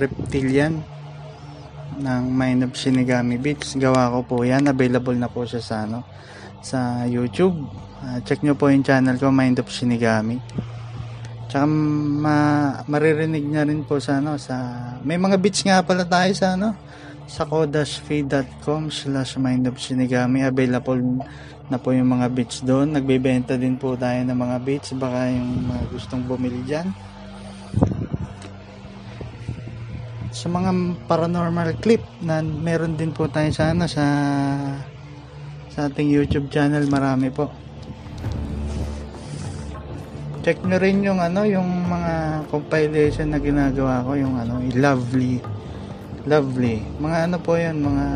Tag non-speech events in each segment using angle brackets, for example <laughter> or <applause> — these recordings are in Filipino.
reptilian ng Mind of Shinigami Beats. Gawa ko po yan. Available na po siya sa ano, sa YouTube. Ah, check nyo po yung channel ko, Mind of Shinigami. Tsaka ma maririnig niya rin po sa ano, sa may mga beats nga pala tayo sa ano, sa kodashfeed.com slash mind of shinigami available na po yung mga beats doon nagbebenta din po tayo ng mga beats baka yung mga gustong bumili dyan sa mga paranormal clip na meron din po tayo sa ano sa sa ating YouTube channel. Marami po. Check nyo rin yung ano yung mga compilation na ginagawa ko yung ano yung lovely lovely. Mga ano po yan mga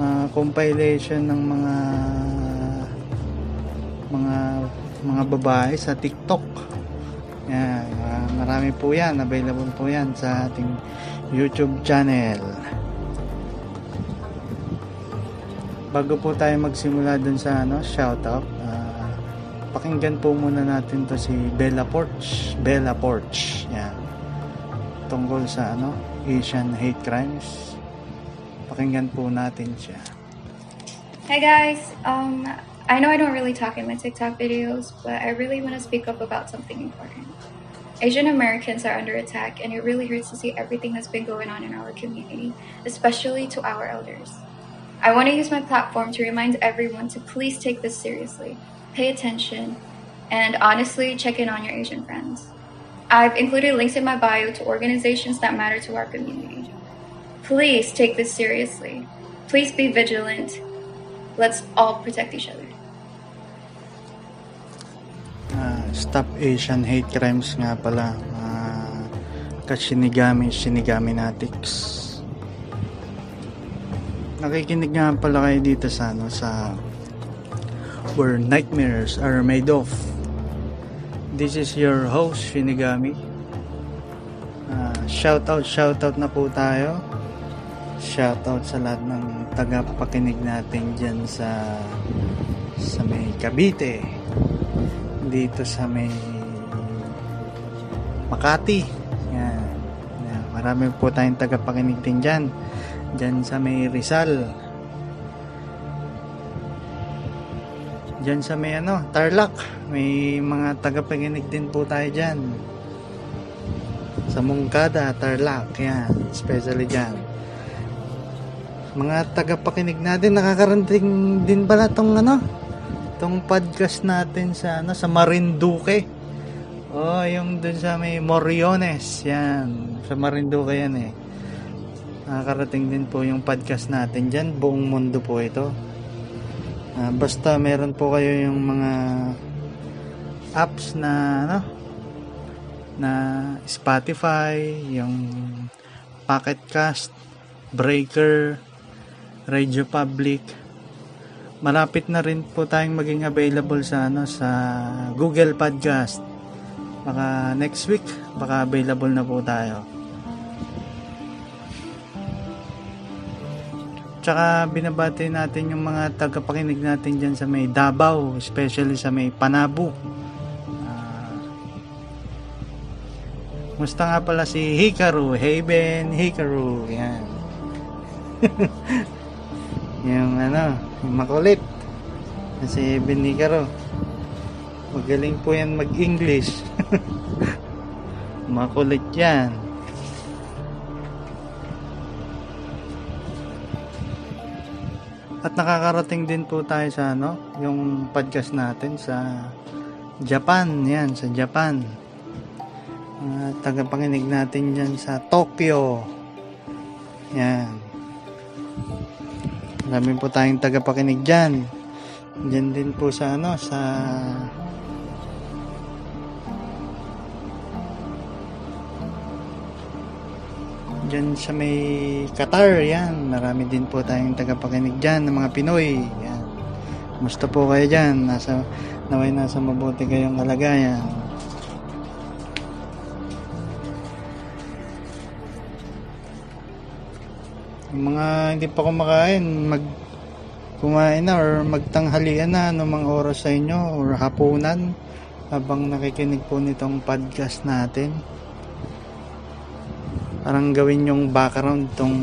ah, compilation ng mga mga mga babae sa TikTok yan ah, marami po yan. Available po yan sa ating YouTube channel. Bago po tayo magsimula dun sa ano shoutout ah, pakinggan po muna natin to si Bella Porch. Bella Porch yan. Tungkol sa ano Asian hate crimes. Pakinggan po natin siya. Hi guys, um, I know I don't really talk in my TikTok videos, but I really want to speak up about something important. Asian Americans are under attack, and it really hurts to see everything that's been going on in our community, especially to our elders. I want to use my platform to remind everyone to please take this seriously, pay attention, and honestly check in on your Asian friends. I've included links in my bio to organizations that matter to our community. Please take this seriously. Please be vigilant. Let's all protect each other. Stop Asian Hate Crimes nga pala. Uh, Kashinigami, Shinigami Natics. Nakikinig nga pala kayo dito sa ano sa Where Nightmares Are Made Of. This is your host Shinigami. Ah, shout out, shout out na po tayo. Shout out sa lahat ng tagapakinig natin diyan sa sa may Cavite dito sa may Makati. Yan. Yan. Marami po tayong tagapakinig din dyan. Dyan sa may Rizal. Dyan sa may ano, Tarlac. May mga tagapakinig din po tayo dyan. Sa Mungkada, Tarlac. Yan. Especially dyan. Mga tagapakinig natin, nakakarating din pala tong ano, tong podcast natin sa ano sa Marinduque. Oh, yung dun sa may Moriones, yan. Sa Marinduque yan eh. Nakakarating din po yung podcast natin diyan, buong mundo po ito. Ah, basta meron po kayo yung mga apps na ano na Spotify, yung Pocket Cast, Breaker, Radio Public, malapit na rin po tayong maging available sa ano sa Google Podcast. Baka next week baka available na po tayo. Tsaka binabati natin yung mga tagapakinig natin dyan sa may Davao, especially sa may Panabu. Ah, Musta nga pala si Hikaru, Hey Ben Hikaru, yan. <laughs> yung ano, yung makulit. Si Ben Hikaru. Magaling po yan mag-English. <laughs> makulit yan. At nakakarating din po tayo sa ano, yung podcast natin sa Japan, yan, sa Japan. Mga tagapanginig natin dyan sa Tokyo. Yan. Marami po tayong tagapakinig dyan. Dyan din po sa ano, sa Dyan sa may Qatar, yan. Marami din po tayong tagapakinig dyan ng mga Pinoy. Yan. Musta po kayo dyan? Nasa, naway nasa mabuti kayong kalagayan. Yung mga hindi pa kumakain, mag kumain na or magtanghalian na ng mga oras sa inyo or hapunan habang nakikinig po nitong podcast natin parang gawin yung background tong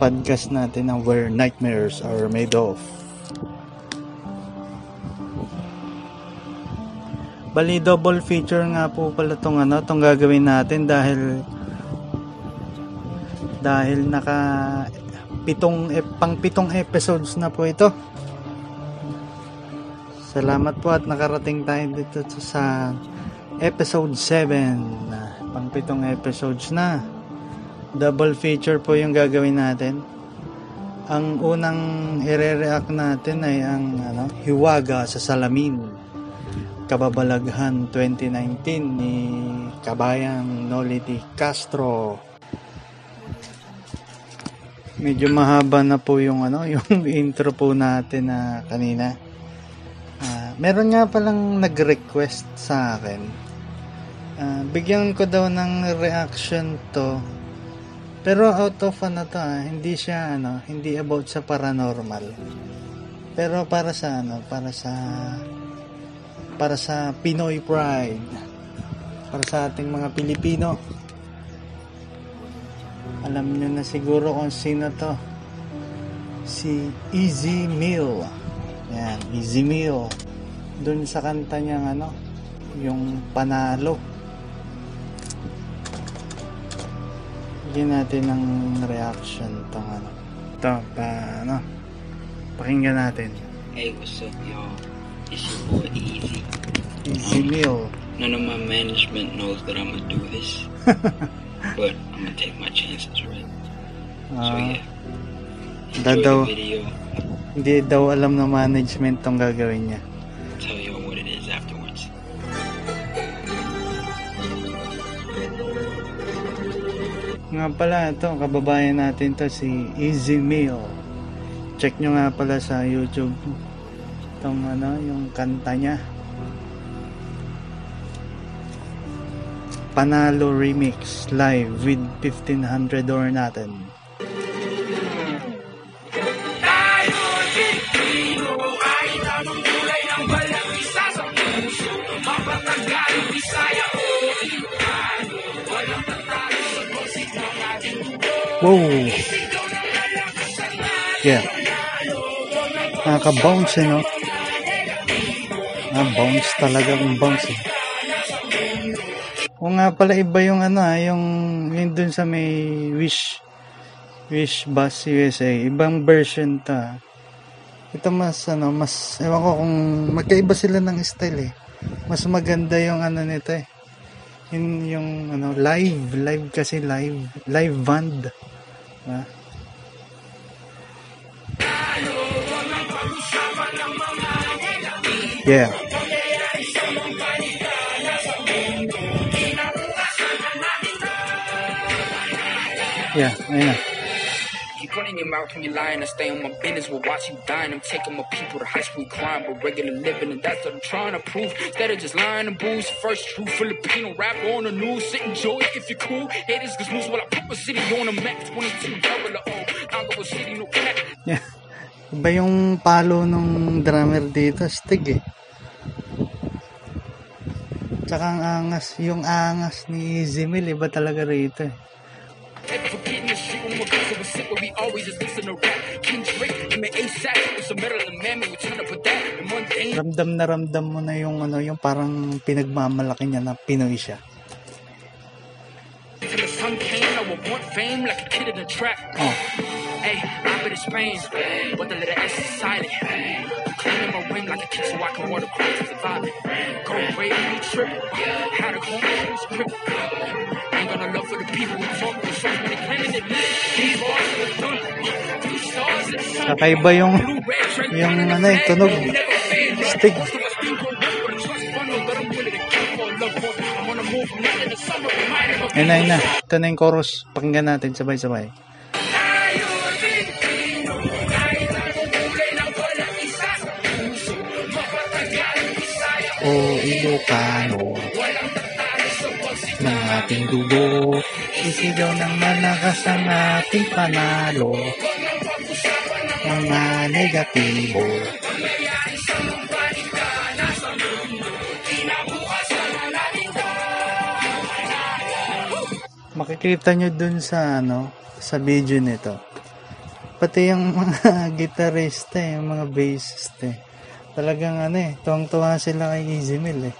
podcast natin ng Where Nightmares Are Made Of. Bali double feature nga po pala tong ano, tong gagawin natin dahil dahil naka pitong pang pitong episodes na po ito. Salamat po at nakarating tayo dito sa episode 7 na pang pitong episodes na. Double feature po yung gagawin natin. Ang unang ire-react natin ay ang ano, Hiwaga sa Salamin. Kababalaghan 2019 ni Kabayang Nolity Castro. Medyo mahaba na po yung ano, <laughs> yung intro po natin na kanina. Ah, meron nga palang nag-request sa akin Ah, bigyan ko daw ng reaction to. Pero out of ano to ah, hindi siya ano, hindi about sa paranormal. Pero para sa ano, para sa para sa Pinoy pride. Para sa ating mga Pilipino. Alam nyo na siguro kung sino to. Si Easy Meal. Yan, Easy Meal. Doon sa kanta niyang ano, yung panalo. Bigyan natin ng reaction tong ano. Ito, pa, ano, pakinggan natin. Hey, what's up, y'all? It's your boy Easy. Easy Meal. None of my management knows that I'm gonna do this, <laughs> but I'm gonna take my chances, right? So Ah, yeah, enjoy daw, the video. hindi daw alam ng management tong gagawin niya. Tell you what it is afterwards. Nga pala, ito, kababayan natin to si Easy Meal. Check nyo nga pala sa YouTube itong ano, yung kanta niya. Panalo Remix live with 1500 or natin. Wow! Yeah. Nakaka-bounce eh, no? Ah, bounce talaga ang bounce eh. O nga pala iba yung ano ah, yung, yung dun sa may Wish Wish Bus USA. Ibang version ta. Ito mas ano, mas ewan ko kung magkaiba sila ng style eh. Mas maganda yung ano nito eh. Yung, yung ano, live, live kasi live, live band. Ah. Yeah. Yeah, ayun na. Keep running your mouth when you're lying. I stay on my business, we'll watch you dying. I'm taking my people to high school crime, but regular living, and that's what I'm trying to prove. Instead of just lying and booze, first true Filipino rap on the news. Sit enjoy it if you're cool. Haters, cause moves while I put my city on the map. 22 double O. Nangawa City, no cap. Yeah. Iba yung palo nung drummer dito, stig eh. Tsaka ang angas, yung angas ni Zimil, iba talaga rito eh. Never forgetting this shit when we're close a sit where we always just listen to rap. King Drake, and ASAP, it's a Maryland man, we turn up with that. And mundane. Ramdam na ramdam mo na yung ano, yung parang pinagmamalaki niya na Pinoy siya. Till the sun came, I would want fame like a kid in a trap. Oh, Hey, I've in Spain, but the letter S is silent. Cleaning my ring like a kid so I can water cross to survive it. Go away, me tripping. Had a home, who's crippin'. Ain't got no love for the people who talk with so many claiming listen. These bars are done. In kakaiba yung yung in ano eh, tunog. To to a Ayun na, ayun na. Ito na yung chorus. Pakinggan natin sabay-sabay. O Ilocano. Ng ating dugo isigaw ng malakas ang ating panalo. Mga negatibo. Makikita nyo dun sa ano sa video nito. Pati yung mga <laughs> gitarista yung mga bassist eh talagang ano eh tuwang-tuwa sila kay Easy Mill eh.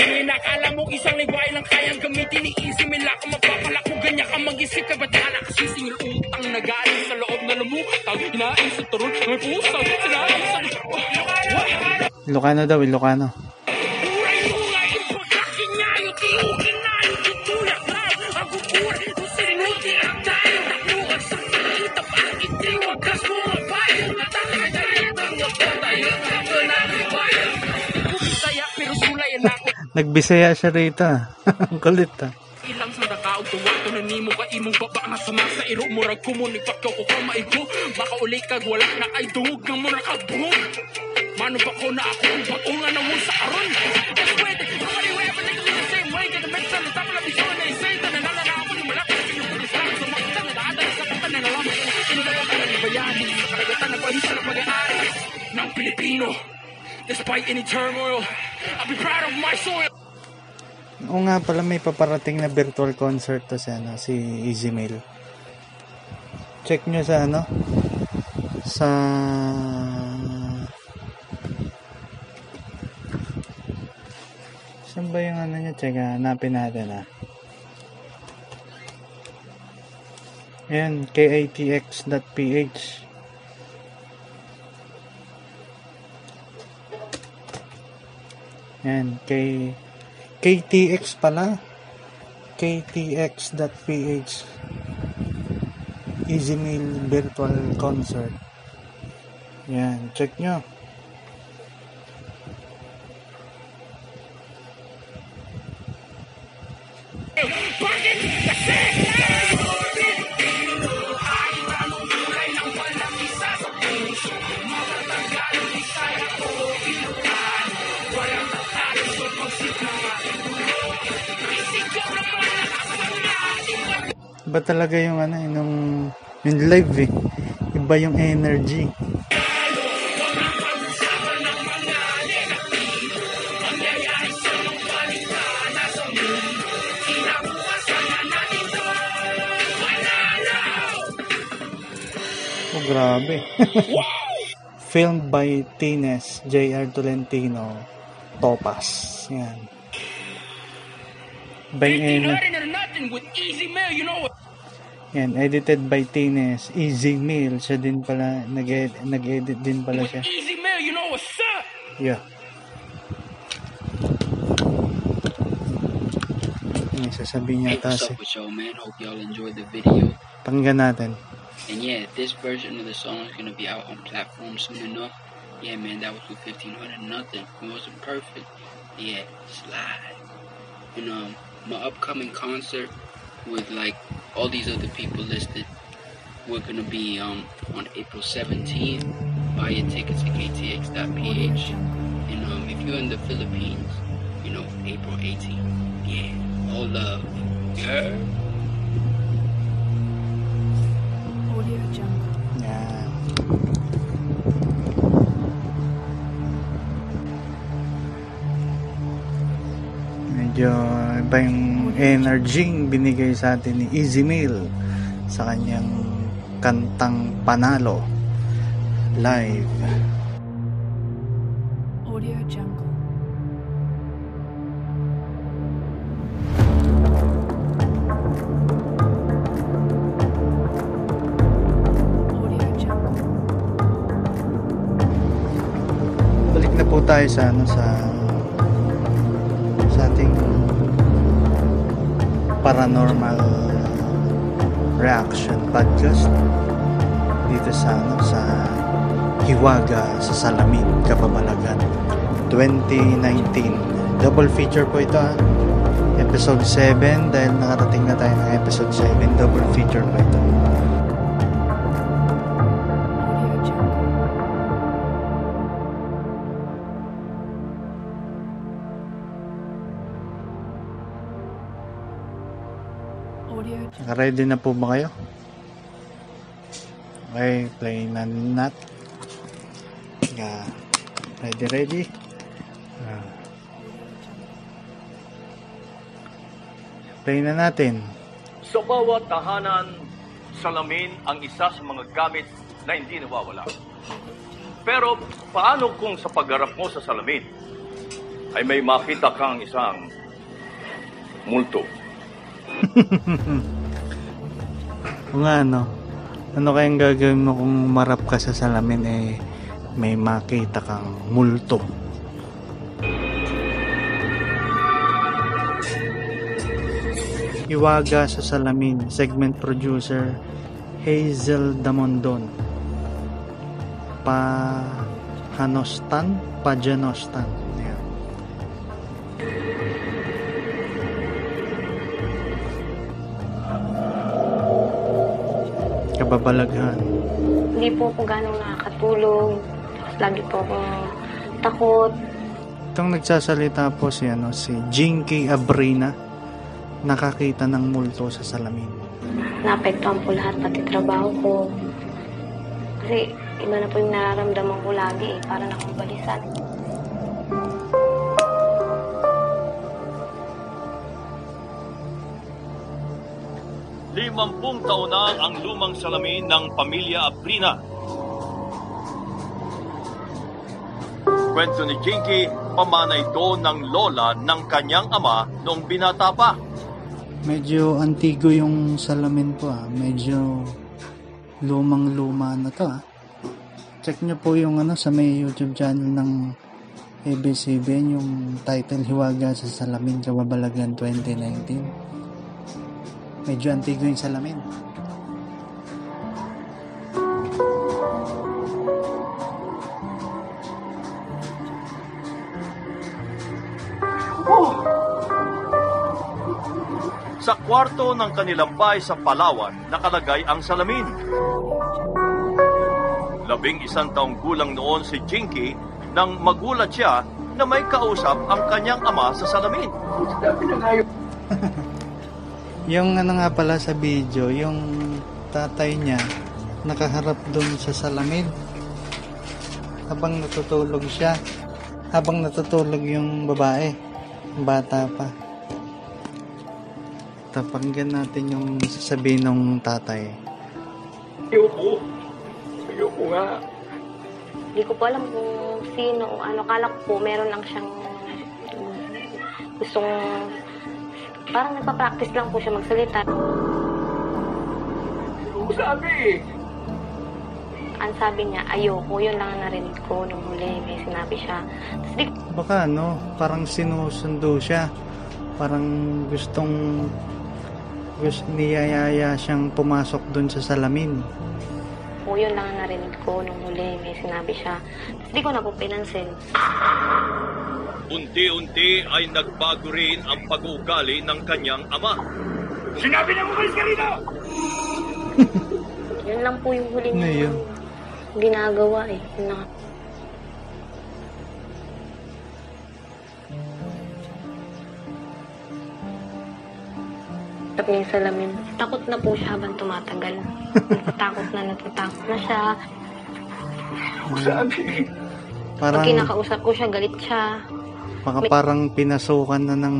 Hindi nakala mo isang ligway lang kayang gamitin ni Easy Mila ka mapapala kung ganyan ka mag-isip ka. Ba't na kasi singil utang na galing sa loob na lumutang hinain sa turun may pusaw sinain sa Ilocano daw Ilocano nagbisaya siya rito ah. ang kulit ah ilang sa nakaog tuwa to na nimo ka imong baba nga sama sa iro mo rag kumuni pagkaw ko kamaigo makauli kag wala na ay duhog nga mo nakabungog mano ba ko na ako ang batungan na mo sa aron just wait nobody will the same way kaya medsa na tapos na bisyon na isay na nalala na ni malaki sa iyo pulis lang sa mga sa nalaada sa kapan na nalam inulala ka ng bayani sa karagatan ng pahisa ng pag-aari ng Pilipino despite any turmoil I'll be proud of my soil Oo nga pala may paparating na virtual concert to si, ano, si Easy Mail. Check nyo sa ano sa Saan ba yung ano niya? Check, hanapin natin ah. Ayan, kitx.ph Yan, kay KTX pala. KTX.ph Easy Meal Virtual Concert. Yan, check nyo. Iba talaga yung ano, eh, nung, yung live eh. Iba yung energy. Oh, grabe. <laughs> Filmed by Tines, J.R. Tolentino, Topas. Yan. By Ain't Ener- nothing with easy mail, you know what? Yan, edited by Tines, Easy Meal. Siya din pala, nag-edit, nag-edit din pala With siya. easy mail, you know what's up? Yeah. May sasabihin Hey, niya what's si up with y'all, man? Hope y'all enjoyed the video. Pakinggan natin. And yeah, this version of the song is gonna be out on platforms soon enough. Yeah, man, that was with 1500 nothing. It wasn't perfect. Yeah, slide. You um, my upcoming concert with like all these other people listed, we're gonna be um on April 17th. Buy your tickets at ktx.ph. And um, if you're in the Philippines, you know April 18th. Yeah, all love. Yeah. Audio Jungle. Yan. Medyo iba yung energy binigay sa atin ni Easy Meal sa kanyang kantang Panalo live. Audio Jungle. Balik na po tayo sa ano sa paranormal reaction podcast dito sa ano sa Hiwaga sa Salamin, Kapabalagan 2019. Double feature po ito ah. Episode 7 dahil nakarating na tayo ng episode 7, double feature po ito. Audio. Naka-ready na po ba kayo? Okay, play na nat. Yeah. Ready, ready? Ah, play na natin. Sa bawat tahanan, salamin ang isa sa mga gamit na hindi nawawala. Pero paano kung sa pagharap mo sa salamin ay may makita kang isang multo? Kung ano, ano kayang gagawin mo kung marap ka sa salamin eh may makita kang multo. Iwaga sa salamin, segment producer Hazel Damondon. Pa Hanostan, Pajanostan. Ayan. kababalaghan? Hindi po ako gano'ng nakakatulog. Lagi po ako takot. Itong nagsasalita po si, ano, si Jinky Abrina, nakakita ng multo sa salamin. Naapektuhan po lahat, pati trabaho ko. Kasi iba na po yung nararamdaman ko lagi eh, para nakabalisan. 50 taon na ang lumang salamin ng pamilya Aprina. Kwento ni Jinky, pamanay ito ng lola ng kanyang ama noong binata pa. Medyo antigo yung salamin po ah. Medyo lumang-luma na to ah. Check nyo po yung ano sa may YouTube channel ng ABCBN yung title Hiwaga sa Salamin Kababalagan 2019. Medyo antigo yung salamin. Sa kwarto ng kanilang bahay sa Palawan, nakalagay ang salamin. Labing isang taong gulang noon si Jinky nang magulat siya na may kausap ang kanyang ama sa salamin. <laughs> Yung ano nga pala sa video, yung tatay niya nakaharap doon sa salamin habang natutulog siya habang natutulog yung babae bata pa tapanggan natin yung sasabihin ng tatay Ayoko. Ayoko nga. Hindi ko po alam kung sino o ano. Kala ko po meron lang siyang gustong parang nagpa-practice lang po siya magsalita. Ayoko sabi eh. Ang sabi niya, ayoko. Yun lang ang narinig ko nung huli. May sinabi siya. Tapos di baka ano parang sinusundo siya parang gustong gusto niyayaya siyang pumasok doon sa salamin po, yun lang ang narinig ko nung huli. May sinabi siya. Tapos di ko na po pinansin. Unti-unti ay nagbago rin ang pag-uugali ng kanyang ama. Sinabi na umalis ka rito! <laughs> Yun lang po yung huli Ano niya yun? ginagawa eh. Na. Tap niya yung salamin. Takot na po siya habang tumatagal. <laughs> natatakot na, natatakot na siya. Sabi eh. Pag parang kinakausap ko siya, galit siya. Baka parang pinasukan na ng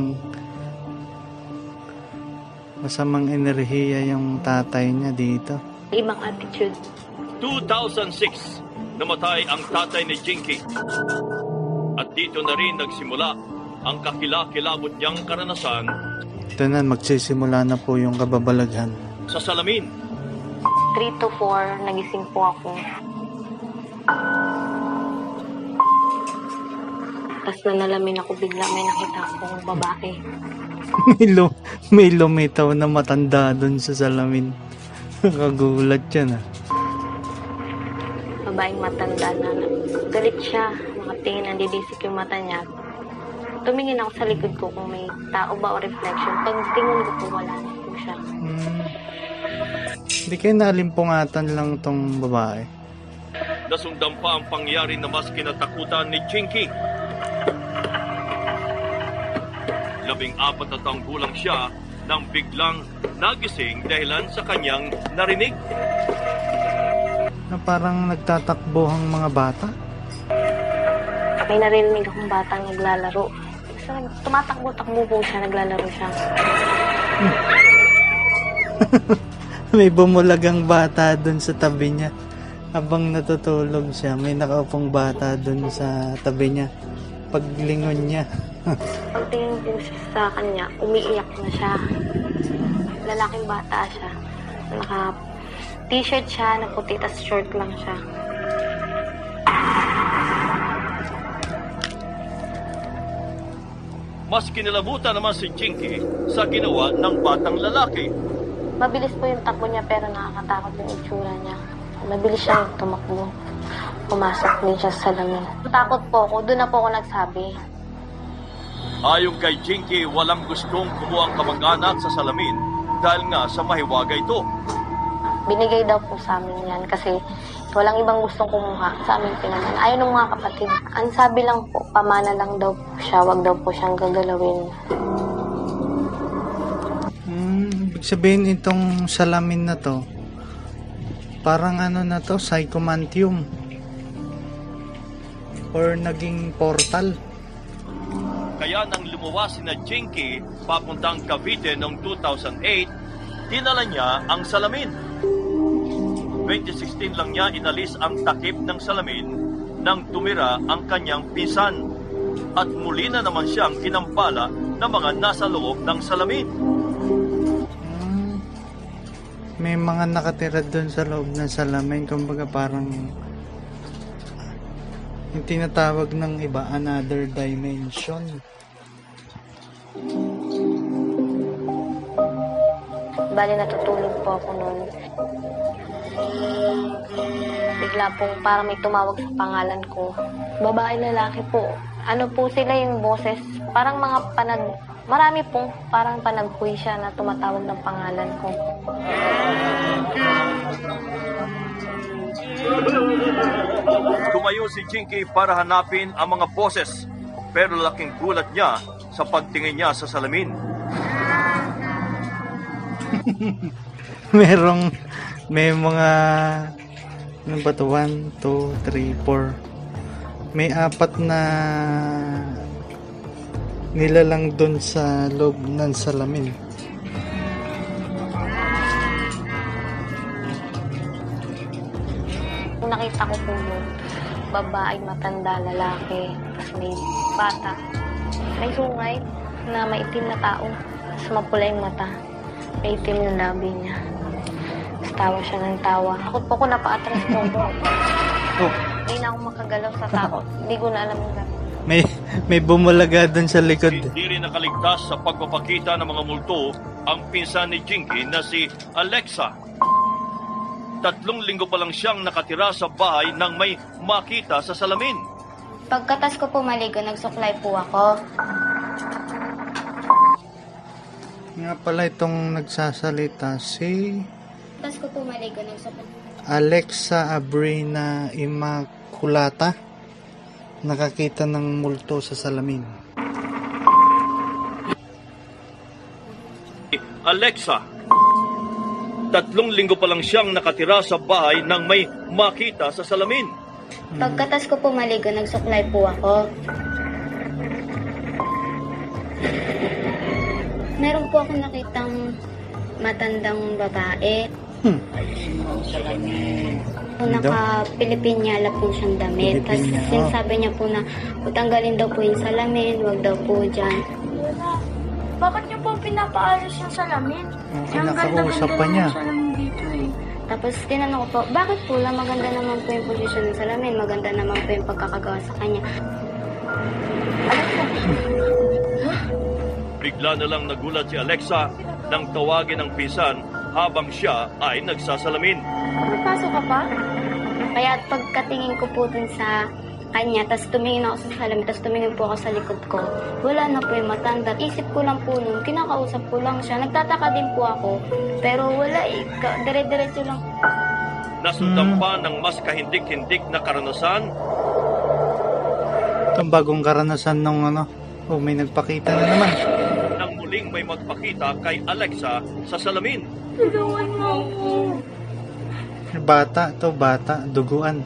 masamang enerhiya yung tatay niya dito Ibang attitude. 2006, namatay ang tatay ni Jinky. At dito na rin nagsimula ang kakilakilabot niyang karanasan ito na magsisimula na po yung kababalaghan sa salamin. 3 to 4, nagising po ako. Tapos na nalamin ako bigla may nakita akong babae. <laughs> may, lu- may lumitaw na matanda doon sa salamin <laughs> nakagulat yan ah Babaeng matanda na, galit siya. Nakatingin, nandidisik yung mata niya. Tumingin ako sa likod ko kung may tao ba o reflection. Pag tingin ko po, wala na po siya. Hmm. Hindi kayo nalimpungatan lang tong babae. Nasundan pa ang pangyari na mas kinatakutan ni Jinky. Labing apat na taong gulang siya nang biglang nagising dahilan sa kanyang narinig. Na parang nagtatakbo ang mga bata. May narinig akong batang naglalaro. Basta nag- tumatakbo-takbo po siya, naglalaro siya. <laughs> May bumulagang bata doon sa tabi niya. Habang natutulog siya, may nakaupong bata doon sa tabi niya. Paglingon niya. Pagtingin ko siya sa kanya, umiiyak na siya. Lalaking bata siya. Naka t-shirt siya, na puti, tas short lang siya. Mas kinilabutan naman si Jinky sa ginawa ng batang lalaki. Mabilis po yung takbo niya pero nakakatakot yung itsura niya. Mabilis siyang tumakbo. Pumasok din siya sa salamin. Takot po ako. Doon na po ako nagsabi. Ayon kay Jinky, walang gustong kumuha ang kamag-anak sa salamin dahil nga sa mahiwaga ito. Binigay daw po sa amin yan kasi walang ibang gustong kumuha sa amin pinaman. Ayaw ng mga kapatid. Ang sabi lang po, pamana lang daw po siya. Wag daw po siyang gagalawin. Hmm, sabihin itong salamin na to, parang ano na to, psychomantium. Or naging portal. Kaya nang lumuwas si na Jinky papuntang Cavite noong 2008, dinala niya ang salamin. 2016 lang niya inalis ang takip ng salamin nang tumira ang kanyang pinsan. At muli na naman siyang kinampala ng mga nasa loob ng salamin. Hmm, may mga nakatira doon sa loob ng salamin, kumbaga parang Yung tinatawag ng iba, another dimension. Bali, natutulog po ako noon. Bigla pong parang may tumawag sa pangalan ko. Babae, lalaki po. Ano po sila yung boses? Parang mga panag... Marami pong parang panagpuy siya na tumatawag ng pangalan ko. Tumayo si Jinky para hanapin ang mga boses. Pero laking gulat niya sa pagtingin niya sa salamin. <laughs> Merong, may mga, ano ba to? 1, 2, 3, 4. May apat na nilalang doon sa loob ng salamin. Nakita ko po yun, babae, matanda, lalaki, tapos may bata. May sungay na maitim na tao, tapos mapula yung mata. May itim yung labi niya. Tapos tawa siya ng tawa. Takot po ako napaatras po ako. Oh, Hindi na ako makagalaw sa takot. Hindi ko na alam yung gagawin. may, may bumalaga doon sa likod. Hindi rin nakaligtas sa pagpapakita ng mga multo ang pinsan ni Jinky na si Alexa. Tatlong linggo pa lang siyang nakatira sa bahay nang may makita sa salamin. Pagkatas ko po maligo, nagsuklay po ako. Nga pala itong nagsasalita si Pagkatas ko po maligo, nagsuklay Alexa Abrina Immaculata. Nakakita ng multo sa salamin. Alexa. Tatlong linggo pa lang siyang nakatira sa bahay nang may makita sa salamin. Pagkatas ko po maligo, nagsuklay po ako. Meron po ako nakitang matandang babae. Hmm. Po naka-Pilipinyala po siyang damit. Tapos oh. sinasabi niya po na tanggalin daw po yung salamin, wag daw po dyan. Bakit niyo po pinapaalis yung salamin? Okay, Ang ganda-ganda pa niya. ng salamin dito eh. Tapos tinanong ko po, bakit po lang maganda naman po yung posisyon ng salamin, maganda naman po yung pagkakagawa sa kanya. <laughs> Bigla na lang nagulat si Alexa nang tawagin ng pinsan habang siya ay nagsasalamin. Papasok ka pa? Kaya pagkatingin ko po dun sa kanya, tapos tumingin ako sa salamin, tapos tumingin po ako sa likod ko. Wala na po yung matanda. Isip ko lang po nun, kinakausap ko lang siya. Nagtataka din po ako. Pero wala eh, ka- dire-diretso lang. Nasundan pa ng mas kahindik-hindik na karanasan Itong bagong karanasan nung ano. Oh, may nagpakita na naman. nang muling may magpakita kay Alexa sa salamin. Tulungan mo ako. Bata to, bata, duguan.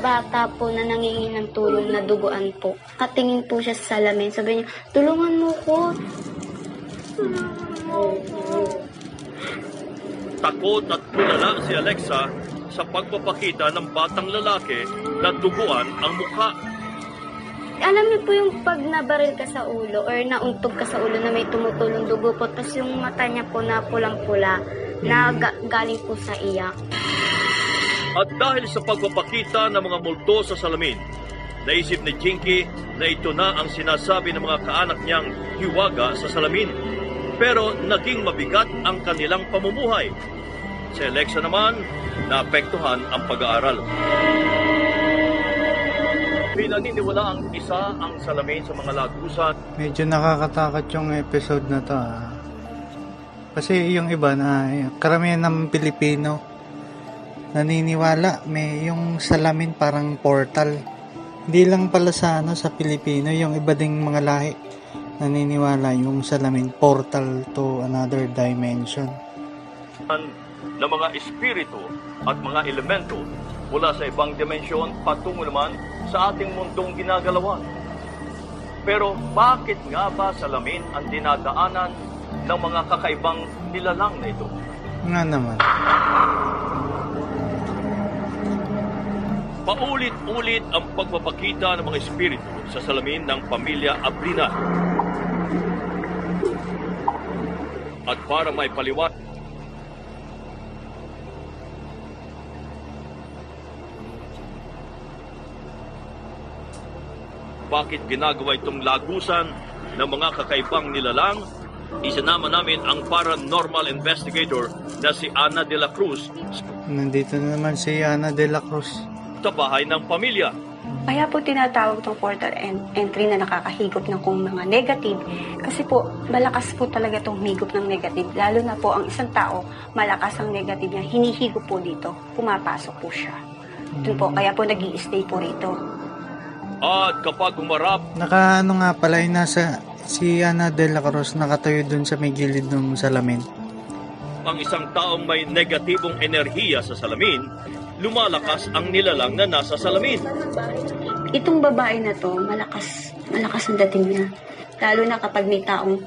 Bata po na nangingi ng tulong na duguan po. Katingin po siya sa salamin. Sabi niya, tulungan mo ko. Takot at tulala si Alexa sa pagpapakita ng batang lalaki na duguan ang mukha. Alam niyo po yung pag nabaril ka sa ulo or nauntog ka sa ulo na may tumutulong dugo po, tapos yung mata niya po na pulang-pula na ga- galing po sa iyak. At dahil sa pagpapakita ng mga multo sa salamin, naisip ni Jinky na ito na ang sinasabi ng mga kaanak niyang hiwaga sa salamin. Pero naging mabigat ang kanilang pamumuhay. Si Alexa naman, naapektuhan ang pag-aaral. Pinaniniwala ang isa ang salamin sa mga lagusan Medyo nakakatakot yung episode na to. Ah. Kasi yung iba na, karamihan ng Pilipino, naniniwala may yung salamin parang portal. Hindi lang pala sa ano sa Pilipino, yung iba ding mga lahi naniniwala yung salamin portal to another dimension. ng mga espiritu at mga elemento mula sa ibang dimensyon patungo naman sa ating mundong ginagalawan. Pero bakit nga ba salamin ang dinadaanan ng mga kakaibang nilalang na ito? Nga naman. Paulit-ulit ang pagpapakita ng mga espiritu sa salamin ng pamilya Abrina. At para may paliwat, bakit ginagawa itong lagusan ng mga kakaibang nilalang isinama namin ang paranormal investigator na si Ana de la Cruz. Nandito na naman si Ana de la Cruz sa bahay ng pamilya. Kaya po tinatawag tong portal en- entry na nakakahigop ng kung mga negative. Kasi po, malakas po talaga tong higop ng negative. Lalo na po ang isang tao, malakas ang negative niya. Hinihigop po dito. Pumapasok po siya. Doon po, kaya po nag stay po rito. At kapag humarap Naka ano nga pala, ay nasa si Ana de la Cruz nakatayo dun sa may gilid ng salamin. ang isang taong may negatibong enerhiya sa salamin, lumalakas ang nilalang na nasa salamin. Itong babae na to, malakas, malakas ang dating niya. Lalo na kapag may taong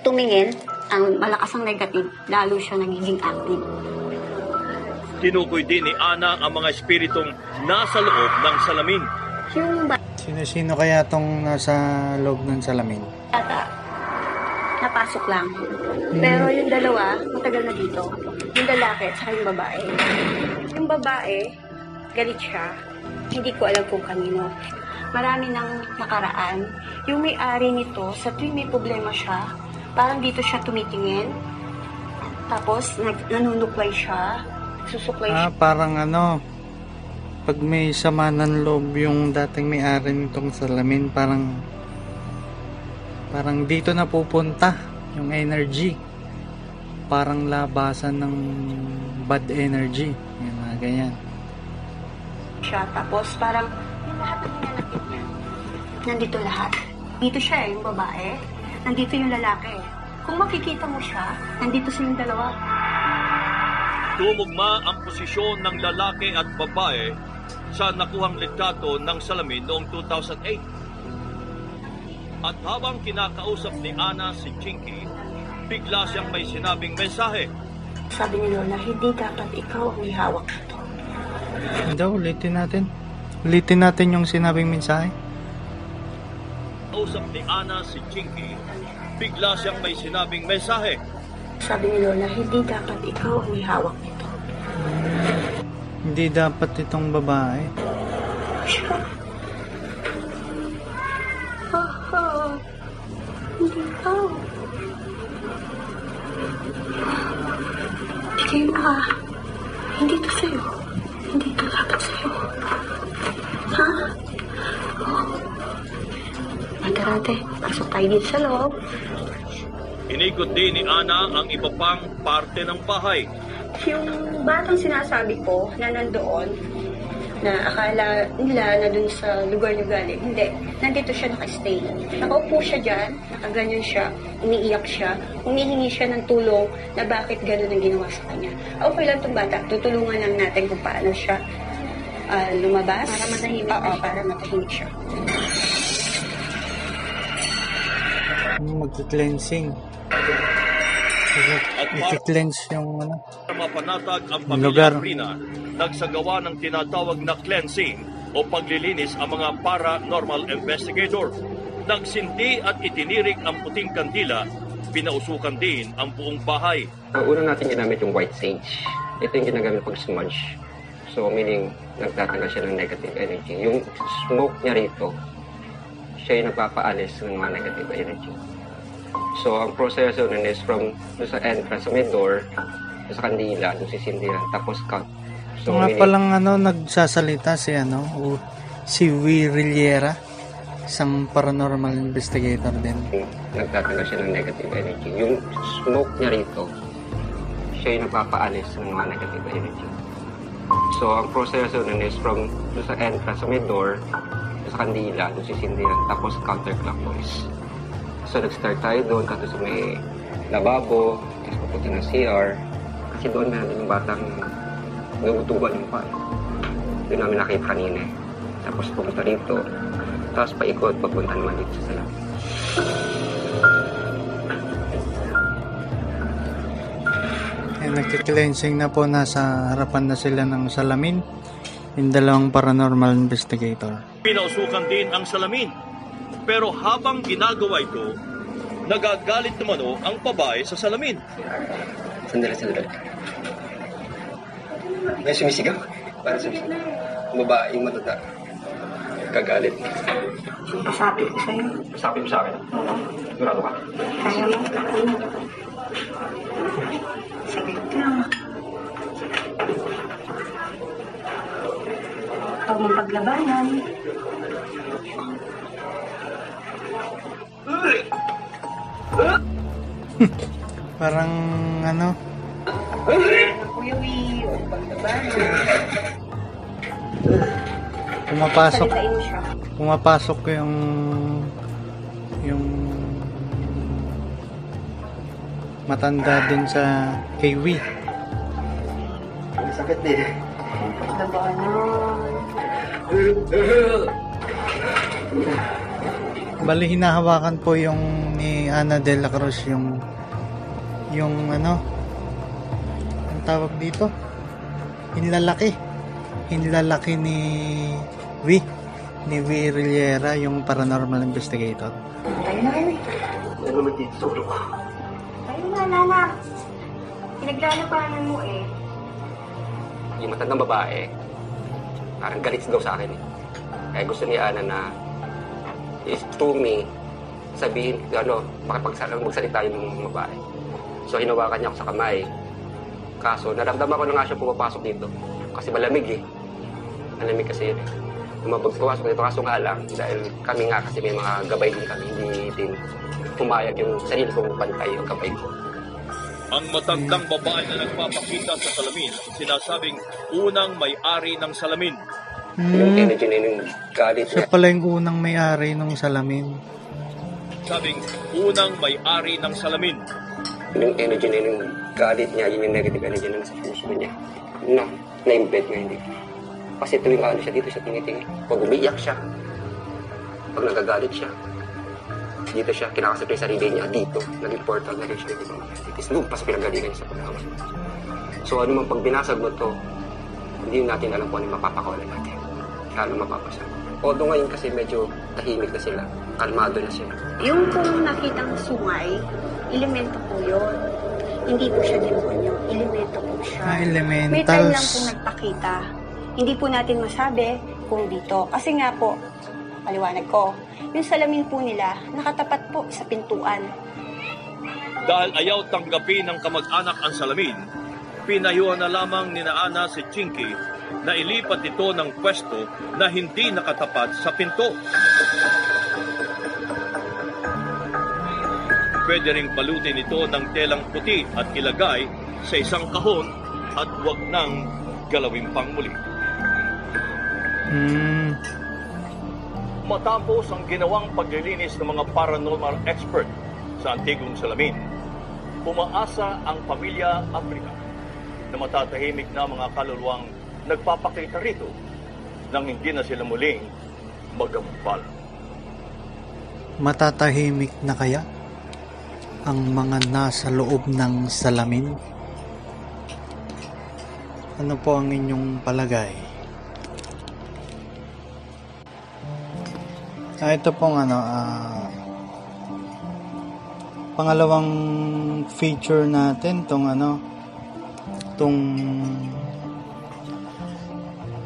tumingin, ang malakas ang negative, lalo siya nagiging active. Tinukoy din ni Ana ang mga espiritong nasa loob ng salamin. Yung Sino-sino kaya tong nasa loob ng salamin? bata, napasok lang. Pero yung dalawa, matagal na dito. Yung lalaki at saka yung babae. Yung babae, galit siya. Hindi ko alam kung kanino. Marami nang nakaraan. Yung may-ari nito, sa tuwing may problema siya, parang dito siya tumitingin. Tapos, nanunuklay siya. Susuklay Ah, siya. parang ano, pag may sama ng loob yung dating may-ari nitong salamin, parang parang dito na pupunta yung energy. Parang labasan ng bad energy. Mga ganyan. siya. Tapos parang yung lahat ng hinanakit niya, nandito lahat. Dito siya eh, yung babae. Nandito yung lalaki. Kung makikita mo siya, nandito silang dalawa. Tumugma ang posisyon ng lalaki at babae sa nakuhang litrato ng salamin noong 2008. At habang kinakausap ni Ana si Chinky, bigla siyang may sinabing mensahe. Sabi ni Lola, hindi dapat ikaw ang ihawak nito. Hindi, ulitin natin. Ulitin natin yung sinabing mensahe. Kausap ni Ana si Chinky, bigla siyang may sinabing mensahe. Sabi ni Lola, hindi dapat ikaw ang ihawak nito. Hindi dapat itong babae. <laughs> Siya. Ah, Hindi ikaw. Mo ha. Hindi to sa'yo. Hindi to dapat sa'yo. Ha? Matarate, pasok tayo dito sa loob. Inikot din ni Ana ang iba pang parte ng bahay. Yung batang sinasabi ko na nandoon, na akala nila na dun sa lugar niyo galing. Hindi. Nandito siya nakastay. Nakaupo siya dyan, nakaganyan siya, umiiyak siya, humihingi siya ng tulong na bakit gano'n ang ginawa sa kanya. Okay lang itong bata. Tutulungan lang natin kung paano siya ah, lumabas. Para matahimik. Oo, para matahimik siya. Magki-cleansing. At para I-cleanse yung ano. mapanatag ang Lugar. pamilya Rina, nagsagawa ng tinatawag na cleansing o paglilinis ang mga paranormal investigator. Nagsindi at itinirik ang puting kandila, pinausukan din ang buong bahay. Ang una natin ginamit yung white sage. Ito yung ginagamit pag smudge. So, meaning, nagtatanggal siya ng negative energy. Yung smoke niya rito, siya yung nagpapaalis ng mga negative energy. So, ang proseso nun is from doon sa entrance, sa may door, sa kandila, doon sisindihan, tapos cut. So, nga palang ano, nagsasalita si ano, o, si Wiriliera, isang paranormal investigator din. nagtatanggal siya ng negative energy. Yung smoke niya rito, siya yung nagpapaalis ng mga negative energy. So, ang proseso nun is from doon sa entrance, sa may door, sa kandila, doon sisindihan, tapos counterclockwise. So, nag-start tayo doon, tapos may lababo, tapos papunta ng CR. Kasi doon meron yung batang nagutuban yung pan. Doon namin nakita kanina eh. Tapos pumunta dito, tapos paikot, papunta naman dito sa salamin. Eh, nagki-cleansing na po, nasa harapan na sila ng salamin. Yung dalawang paranormal investigator. Pinausukan din ang salamin. Pero habang ginagawa ito, nagagalit naman o ang babae sa salamin. Sandali, sandali. May sumisigaw. Para sumisigaw. Babae yung matata. Kagalit. Pasabi ko sa'yo. Sabi mo sa akin. Oo. Sigurado ka. Kaya mo. Sige lang. Huwag mong paglabanan. Parang ano, Huwag paglabanan. pumapasok, Salitain mo siya. pumapasok yung yung matanda dun sa Kiwi. Sakit din. Paglabanan. Bali hinahawakan po yung ni Ana de la Cruz yung yung ano tawag dito hinlalaki hinlalaki ni Wi ni Wi Rillera yung paranormal investigator Tayo na kayo eh. Ano naman dito ko? Tayo na, Nana. Pinaglalabanan mo eh. Yung matandang babae, parang galit daw sa akin eh. Kaya gusto ni Ana na is to me, sabihin, ano, makipagsalita magsalita yung babae. So, hinawakan niya ako sa kamay. Kaso, naramdaman ko na nga siya pumapasok dito. Kasi malamig eh. Malamig kasi yun eh. Lumabag pumasok dito. Kaso nga lang, dahil kami nga kasi may mga gabay din kami, hindi din pumayag yung sarili kong pantay yung gabay ko. Ang matandang babae na nagpapakita sa salamin, sinasabing unang may-ari ng salamin. Yung hmm, energy na yun, yung galit siya niya. pala yung unang may-ari ng salamin Sabing unang may-ari ng salamin. Yung energy na yun, yung galit niya, yun yung negative energy na nasa puso niya. Na, na-embed nga hindi. Kasi tuwing ano siya, dito siya tinitingin. Pag umiiyak siya, pag nagagalit siya, dito siya, kinakasap yung sarili niya, dito. Naging portal na rin siya dito. Titis doon pa sa pinagalingan niya sa pagkakas. So ano man, pag binasag mo to, hindi natin alam kung ano yung mapapakawalan natin. Lalo mapapasa. Although ngayon kasi medyo tahimik na sila, kalmado na sila. Yung kung nakitang sungay, elemento po yun. Hindi po siya demonyo. Elemento po siya. ah, May time lang po elementals nagpakita. Hindi po natin masabi kung dito. Kasi nga po, paliwanag ko, yung salamin po nila, nakatapat po sa pintuan. Dahil ayaw tanggapin ng kamag-anak ang salamin, pinayuhan na lamang ni Naana si Chinky na ilipat ito ng pwesto na hindi nakatapat sa pinto. Pwede ring balutin ito ng telang puti at ilagay sa isang kahon at huwag nang galawin pang muli. hmm, Matapos ang ginawang paglilinis ng mga paranormal expert sa antigong salamin, umaasa ang pamilya Africa na matatahimik na mga kaluluwang nagpapakita rito nang hindi na sila muling magambal. matatahimik na kaya ang mga nasa loob ng salamin? Ano po ang inyong palagay? Ah, ito pong ano, ah, pangalawang feature natin, tong ano, tong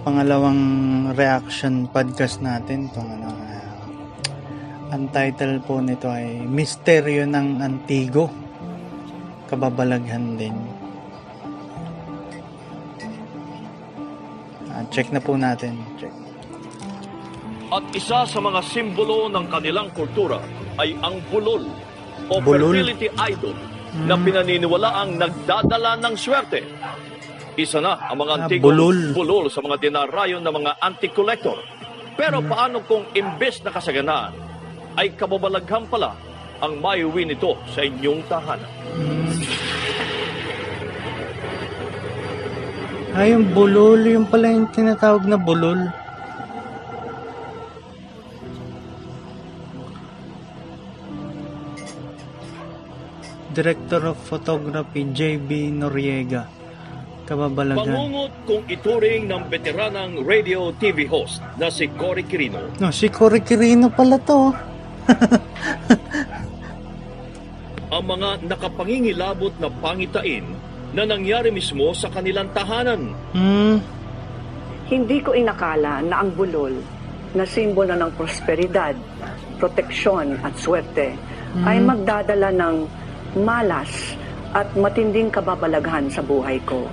pangalawang reaction podcast natin, tong ano, ang title po nito ay Misteryo ng Antigo. Kababalaghan din. Ah, check na po natin. Check. At isa sa mga simbolo ng kanilang kultura ay ang bulol o Bulol? fertility idol na pinaniniwalaang nagdadala ng swerte. Isa na ang mga Ah, antigong bulol. bulol sa mga dinarayon ng mga anti-collector. Pero paano kung imbes na kasaganaan ay kababalaghan pala ang mayuwi nito sa inyong tahanan? Ay, yung bulol, yung pala yung tinatawag na bulol. Director of Photography, J.B. Noriega. Kababalagan. Pangungot kung ituring ng veteranang radio TV host na si Cory Quirino No, si Cory Quirino pala to. Ang mga nakapangingilabot na pangitain na nangyari mismo sa kanilang tahanan. Hmm, Hindi ko inakala na ang bulol na simbolo ng prosperidad, proteksyon at swerte ay magdadala ng malas at matinding kababalaghan sa buhay ko.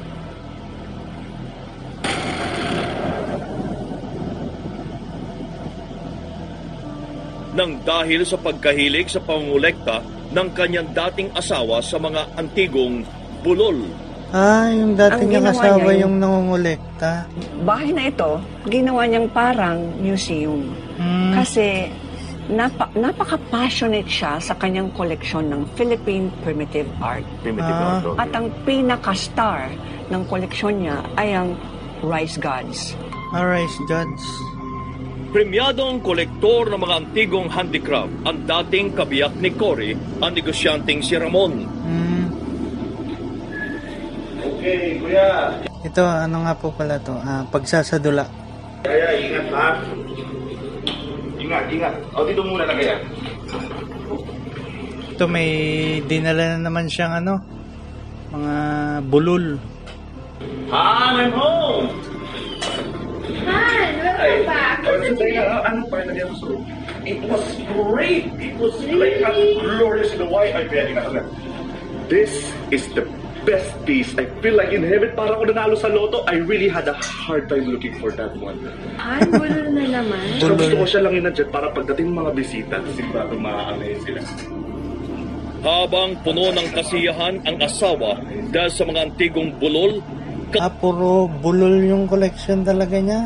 Nang dahil sa pagkahilig sa pangungulekta ng kanyang dating asawa sa mga antigong bulol. Ah, yung dati Ang niyang ginawa asawa niya, yung nangungulekta. Bahay na ito, ginawa niyang parang museum. Hmm. Kasi napa, napaka-passionate siya sa kanyang koleksyon ng Philippine primitive art. Primitive Ah. art. At ang pinaka-star ng koleksyon niya ay ang rice gods. Alright, gods. Premyadong kolektor ng mga antigong handicraft ang dating kabiyak ni Cory, ang negosyanteng si Ramon. Hmm. Okay, kuya. Ito, ano nga po pala to? Ah, pagsasadula. Kaya, ingat ha. Ingat, ingat. O, dito muna na kaya. Ito may dinala na naman siyang ano, mga bulol. Han, I'm home! Han, welcome back. Ano pa rin so, It was great! It was like a glorious in the white. Ay, kaya, ingat. This is the best piece. I feel like in heaven, parang ako nanalo sa loto. I really had a hard time looking for that one. Han, bulol na naman. So, gusto ko siya lang inadjust para pagdating ng mga bisita, sigurado maaamay sila. Habang puno ng kasiyahan ang asawa dahil sa mga antigong bulol, Ah, puro bulol yung collection talaga niya.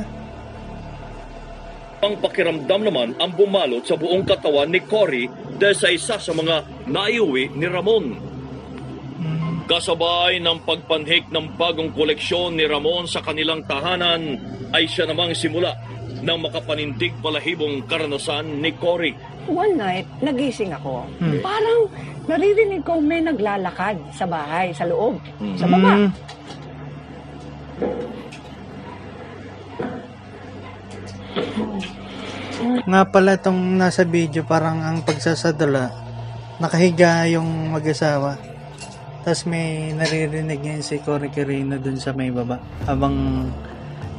ang pakiramdam naman ang bumalot sa buong katawan ni Cory dahil sa isa sa mga naiuwi ni Ramon. Kasabay ng pagpanhik ng bagong koleksyon ni Ramon sa kanilang tahanan ay siya namang simula ng makapanindig balahibong karanasan ni Cory. One night, nagising ako. Hmm. Parang naririnig ko may naglalakad sa bahay, sa loob, sa baba. Nga pala itong nasa video, parang ang pagsasadula, nakahiga yung mag-asawa. Tapos may naririnig niya si Cory Quirino dun sa may baba. Habang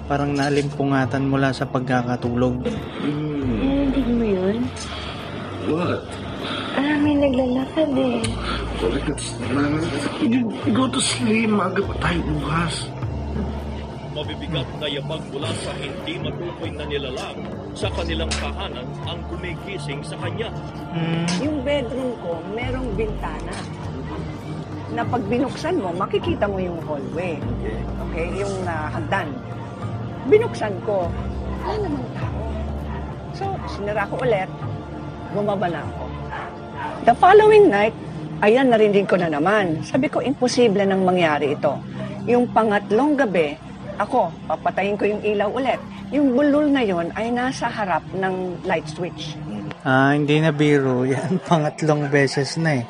parang nalimpungatan mula sa pagkakatulog. Narinig mo yun? What? Ah, may naglalakad eh. Go to sleep, maaga pa tayo bukas. Mabibigat na yabag mula sa hindi matukoy na nilalang sa kanilang tahanan ang gumigising sa kanya. Yung bedroom ko, merong bintana. Na pag binuksan mo, makikita mo yung hallway. Okay? Yung ah, hagdan. Binuksan ko, wala namang tao. So, sinara ko ulit, bumaba na ako. The following night, ayan, narinig ko na naman. Sabi ko, imposible nang mangyari ito. Yung pangatlong gabi, ako, papatayin ko yung ilaw ulit. Yung bulol na yon ay nasa harap ng light switch. Ah, hindi na biro. <laughs> Yan, pangatlong beses na eh.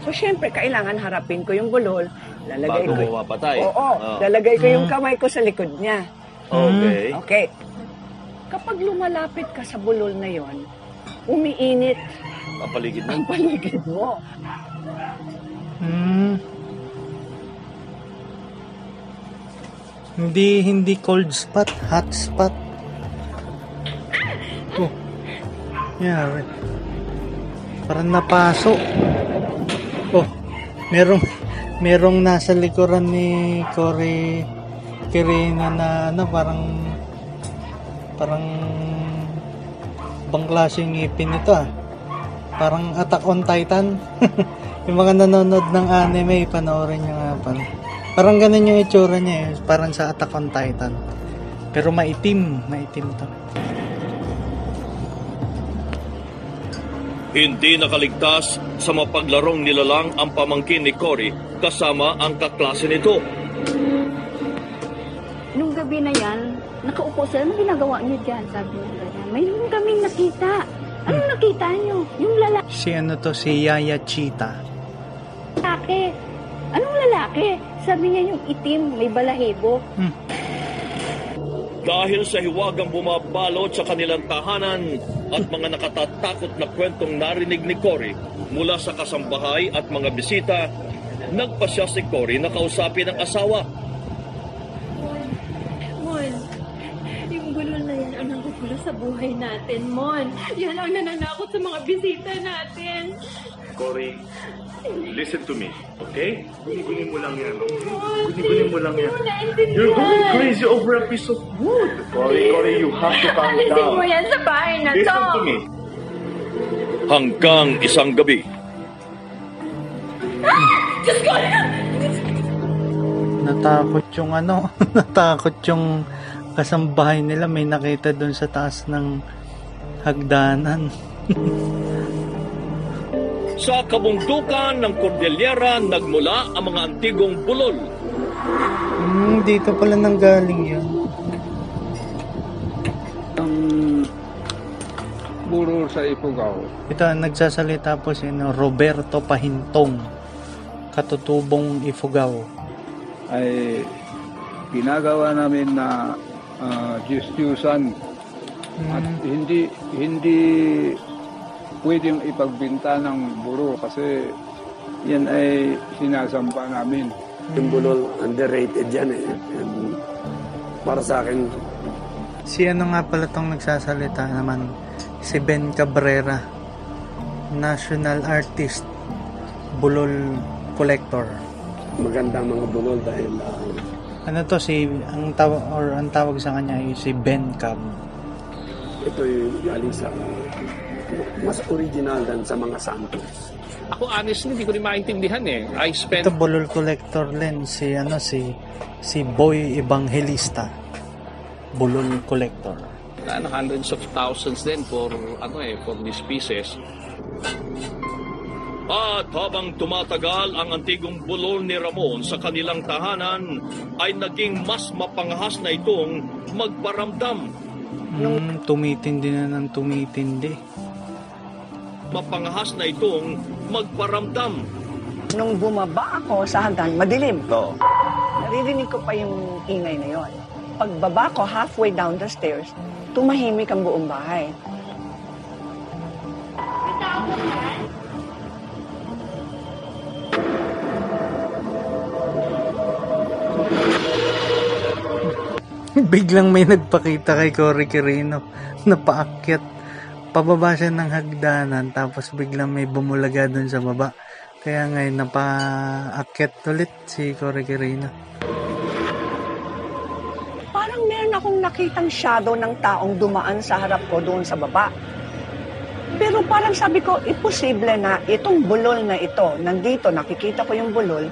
So, syempre, kailangan harapin ko yung bulol. Lalagay Bago ko. mo mapatay. Oo. Ah. Lalagay ko yung Mm. kamay ko sa likod niya. Okay. Okay. Kapag lumalapit ka sa bulol na yon, umiinit Ang paligid mo. ang paligid mo. Hmm. Hindi hindi cold spot, hot spot. Oh. Yeah. Parang napaso. Oh. Merong merong nasa likuran ni Cory Kirina na ano parang parang bang klaseng ngipin ito ah. Parang Attack on Titan. <laughs> yung mga nanonood ng anime, panoorin nyo nga pala. Parang ganun yung itsura niya eh. Parang sa Attack on Titan. Pero maitim. Maitim to. Hindi nakaligtas sa mapaglarong nilalang ang pamangkin ni Cory kasama ang kaklase nito. Nung gabi na yan, nakaupo sila, anong ginagawa niyo dyan? Sabi niya ganyan. Mayroon kaming nakita. Anong nakita niyo? Yung lalaki. Si ano to, si Yaya Cheetah. Anong lalaki? Sabi niya yung itim, may balahibo. Dahil sa hiwagang bumabalot sa kanilang tahanan at mga nakatatakot na kwentong narinig ni Cory mula sa kasambahay at mga bisita, nagpasya si Cory na kausapin ang asawa. Mon, yung bulol na yan ang nanggugulo sa buhay natin, Mon. Yan ang nananakot sa mga bisita natin. Cory, listen to me, okay? Guni-guni mo lang yan, okay? Guni-guni mo lang yan. You're going crazy over a piece of wood. Cory, Cory, you have to calm Alisin down. mo yan sa bahay na to. Listen to me. Hanggang isang gabi, Diyos ko! Natakot yung ano, <laughs> natakot yung kasambahay nila may nakita doon sa taas ng hagdanan. <laughs> sa kabungdukan ng Cordillera nagmula ang mga antigong bulol. Hmm, dito pala nanggaling yun. Ang buro sa Ifugao. Ito ang nagsasalita po si no, Roberto Pahintong, katutubong Ifugao. ay ginagawa namin na uh, justiusan at hindi hindi pwedeng ipagbinta ng buro kasi yan ay sinasampa namin. Yung bulol, underrated yan eh. And para sa akin, Si ano nga pala tong nagsasalita naman, si Ben Cabrera, national artist, bulol collector. magandang mga bulol dahil ah, Ano to si ang tawag or ang tawag sa kanya ay si Ben Cab. ito yung galing sa mas original than sa mga santos. Ako honestly, hindi ko rin maintindihan eh. I spent Ito bulol collector din si ano si si Boy Evangelista. Bulol collector. uh, hundreds of thousands din for ano eh, for these pieces. At habang tumatagal ang antigong bulol ni Ramon sa kanilang tahanan, ay naging mas mapangahas na itong magparamdam. Hmm, tumitindi na ng tumitindi. Mapangahas na itong magparamdam. Nung bumaba ako sa hagdan, madilim. Naririnig ko pa yung ingay na yon. Pagbaba ko halfway down the stairs, tumahimik ang buong bahay. <laughs> Biglang may nagpakita kay Cory Quirino na paakyat. Pababa siya ng hagdanan tapos biglang may bumulaga dun sa baba. Kaya ngayon napaakyat ulit si Cory Quirino. Parang meron akong nakitang shadow ng taong dumaan sa harap ko doon sa baba. Pero parang sabi ko, imposible na itong bulol na ito, nandito, nakikita ko yung bulol,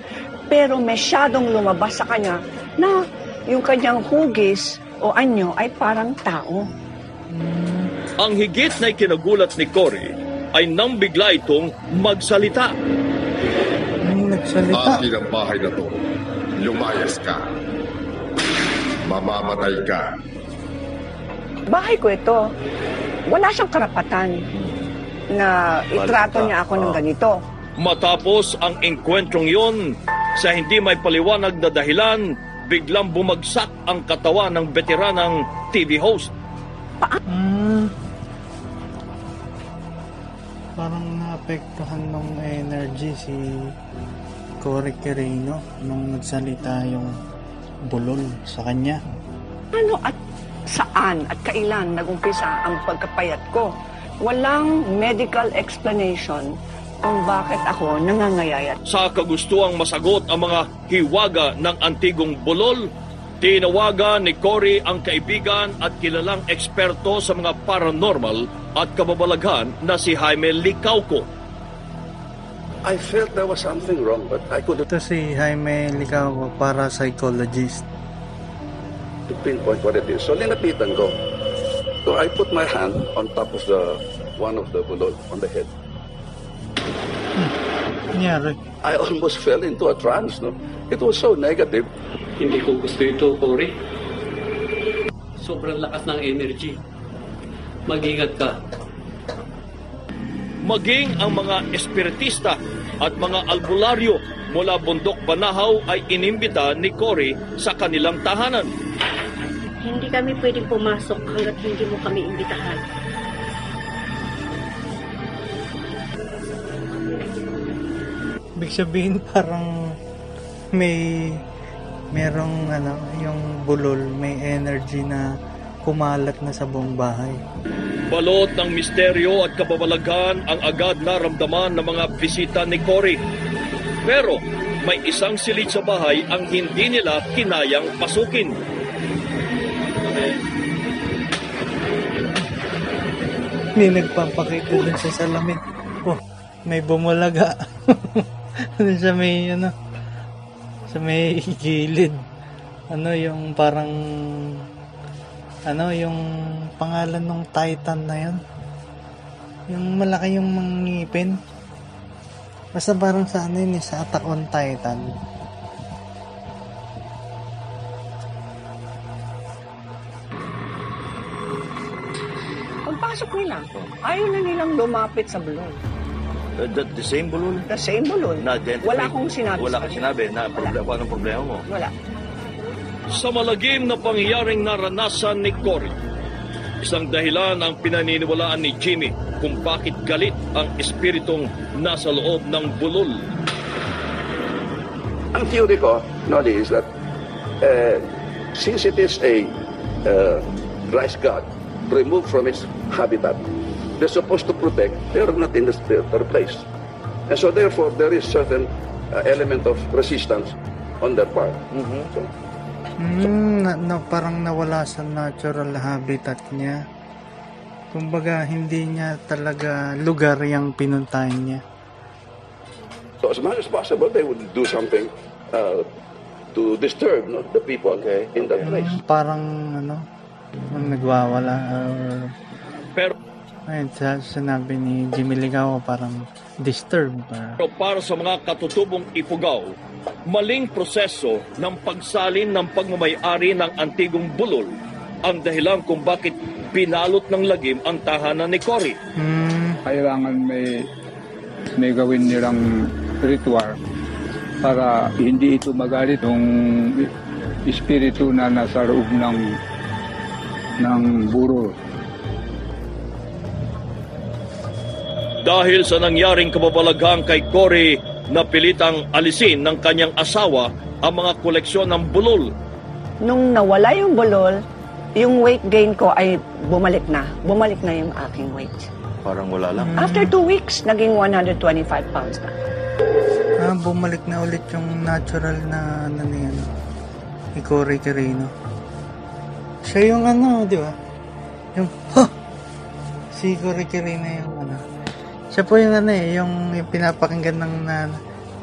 pero may shadowng lumabas sa kanya na yung kanyang hugis o anyo ay parang tao. Ang higit na ikinagulat ni Cory ay nang bigla itong magsalita. Nagsalita? Akin ang bahay na to. Lumayas ka. Mamamatay ka. Bahay ko ito. Wala siyang karapatan na itrato niya ako ng ganito. Matapos ang engkwentrong yon, sa hindi may paliwanag na dahilan, biglang bumagsak ang katawan ng veteranang TV host. Hmm. Parang naapektuhan ng energy si Cory Quirino nung nagsalita yung bulol sa kanya. Ano at saan at kailan nagumpisa ang pagkapayat ko? Walang medical explanation kung bakit ako nangangayayat. Sa kagustuang masagot ang mga hiwaga ng antigong bulol, tinawagan ni Cory ang kaibigan at kilalang eksperto sa mga paranormal at kababalaghan na si Jaime Licauco. I felt there was something wrong but I couldn't Ito si Jaime Licao, para psychologist. pinpoint what it is. So linapitan ko. So I put my hand on top of the one of the bulol on the head. Nangyari. I almost fell into a trance. No? It was so negative. Hindi ko gusto ito, Cory. Sobrang lakas ng energy. Mag-ingat ka. Maging ang mga espiritista at mga albularyo mula bundok Banahaw ay inimbita ni Cory sa kanilang tahanan. Hindi kami pwedeng pumasok hanggat hindi mo kami imbitahan. Ibig sabihin parang may merong ano, yung bulol, may energy na kumalat na sa buong bahay. Balot ng misteryo at kababalaghan ang agad naramdaman ng mga bisita ni Cory. Pero may isang silid sa bahay ang hindi nila kinayang pasukin. May nagpapakita dun sa salamin. Oh, may bumulaga. <laughs> dun sa may, ano, sa may gilid. Ano, yung parang, ano, yung pangalan ng Titan na yun. Yung malaki yung mangipin. Basta parang sa ano yun, eh, sa Attack on Titan. Pagpasok nila, ayaw na nilang lumapit sa balon. Uh, the, the same balloon? The same balon. Na identify? Wala akong sinabi Wala kang sinabi na problema, anong problema mo? Wala. Sa malagim na pangyayaring naranasan ni Cory, isang dahilan ang pinaniniwalaan ni Jimmy kung bakit galit ang espiritong nasa loob ng bulol. Ang theory ko, Noli, is that uh, since it is a uh, rice god removed from its habitat, they're supposed to protect, they're not in the their place. And so therefore, there is certain uh, element of resistance on their part. So, Hmm, na, na, parang nawala sa natural habitat niya. Kumbaga, hindi niya talaga lugar yung pinuntahan niya. so as much as possible, they would do something uh, to disturb no, the people in that place. Parang, ano, nagwawala. Or, Pero, ayun, sa, sinabi ni Jimmy Ligaw, parang disturbed. Pero para sa mga katutubong ipugaw, maling proseso ng pagsalin ng pagmamayari ng antigong bulol ang dahilan kung bakit pinalot ng lagim ang tahanan ni Cory. Kailangan may may gawin nilang ritual para hindi ito magalit yung espiritu na nasa loob ng ng burol. Dahil sa nangyaring kababalaghang kay Cory, napilitang alisin ng kanyang asawa ang mga koleksyon ng bulol. Nung nawala yung bulol, yung weight gain ko ay bumalik na. Bumalik na yung aking weight. Parang wala lang. After two weeks, naging 125 pounds na. ah, bumalik na ulit yung natural na, ano na yan, ni Cory Carino. Siya yung ano, di ba? Yung, ha! Si Cory Carino yung. Siya po yung ano eh, yung, yung pinapakinggan ng nan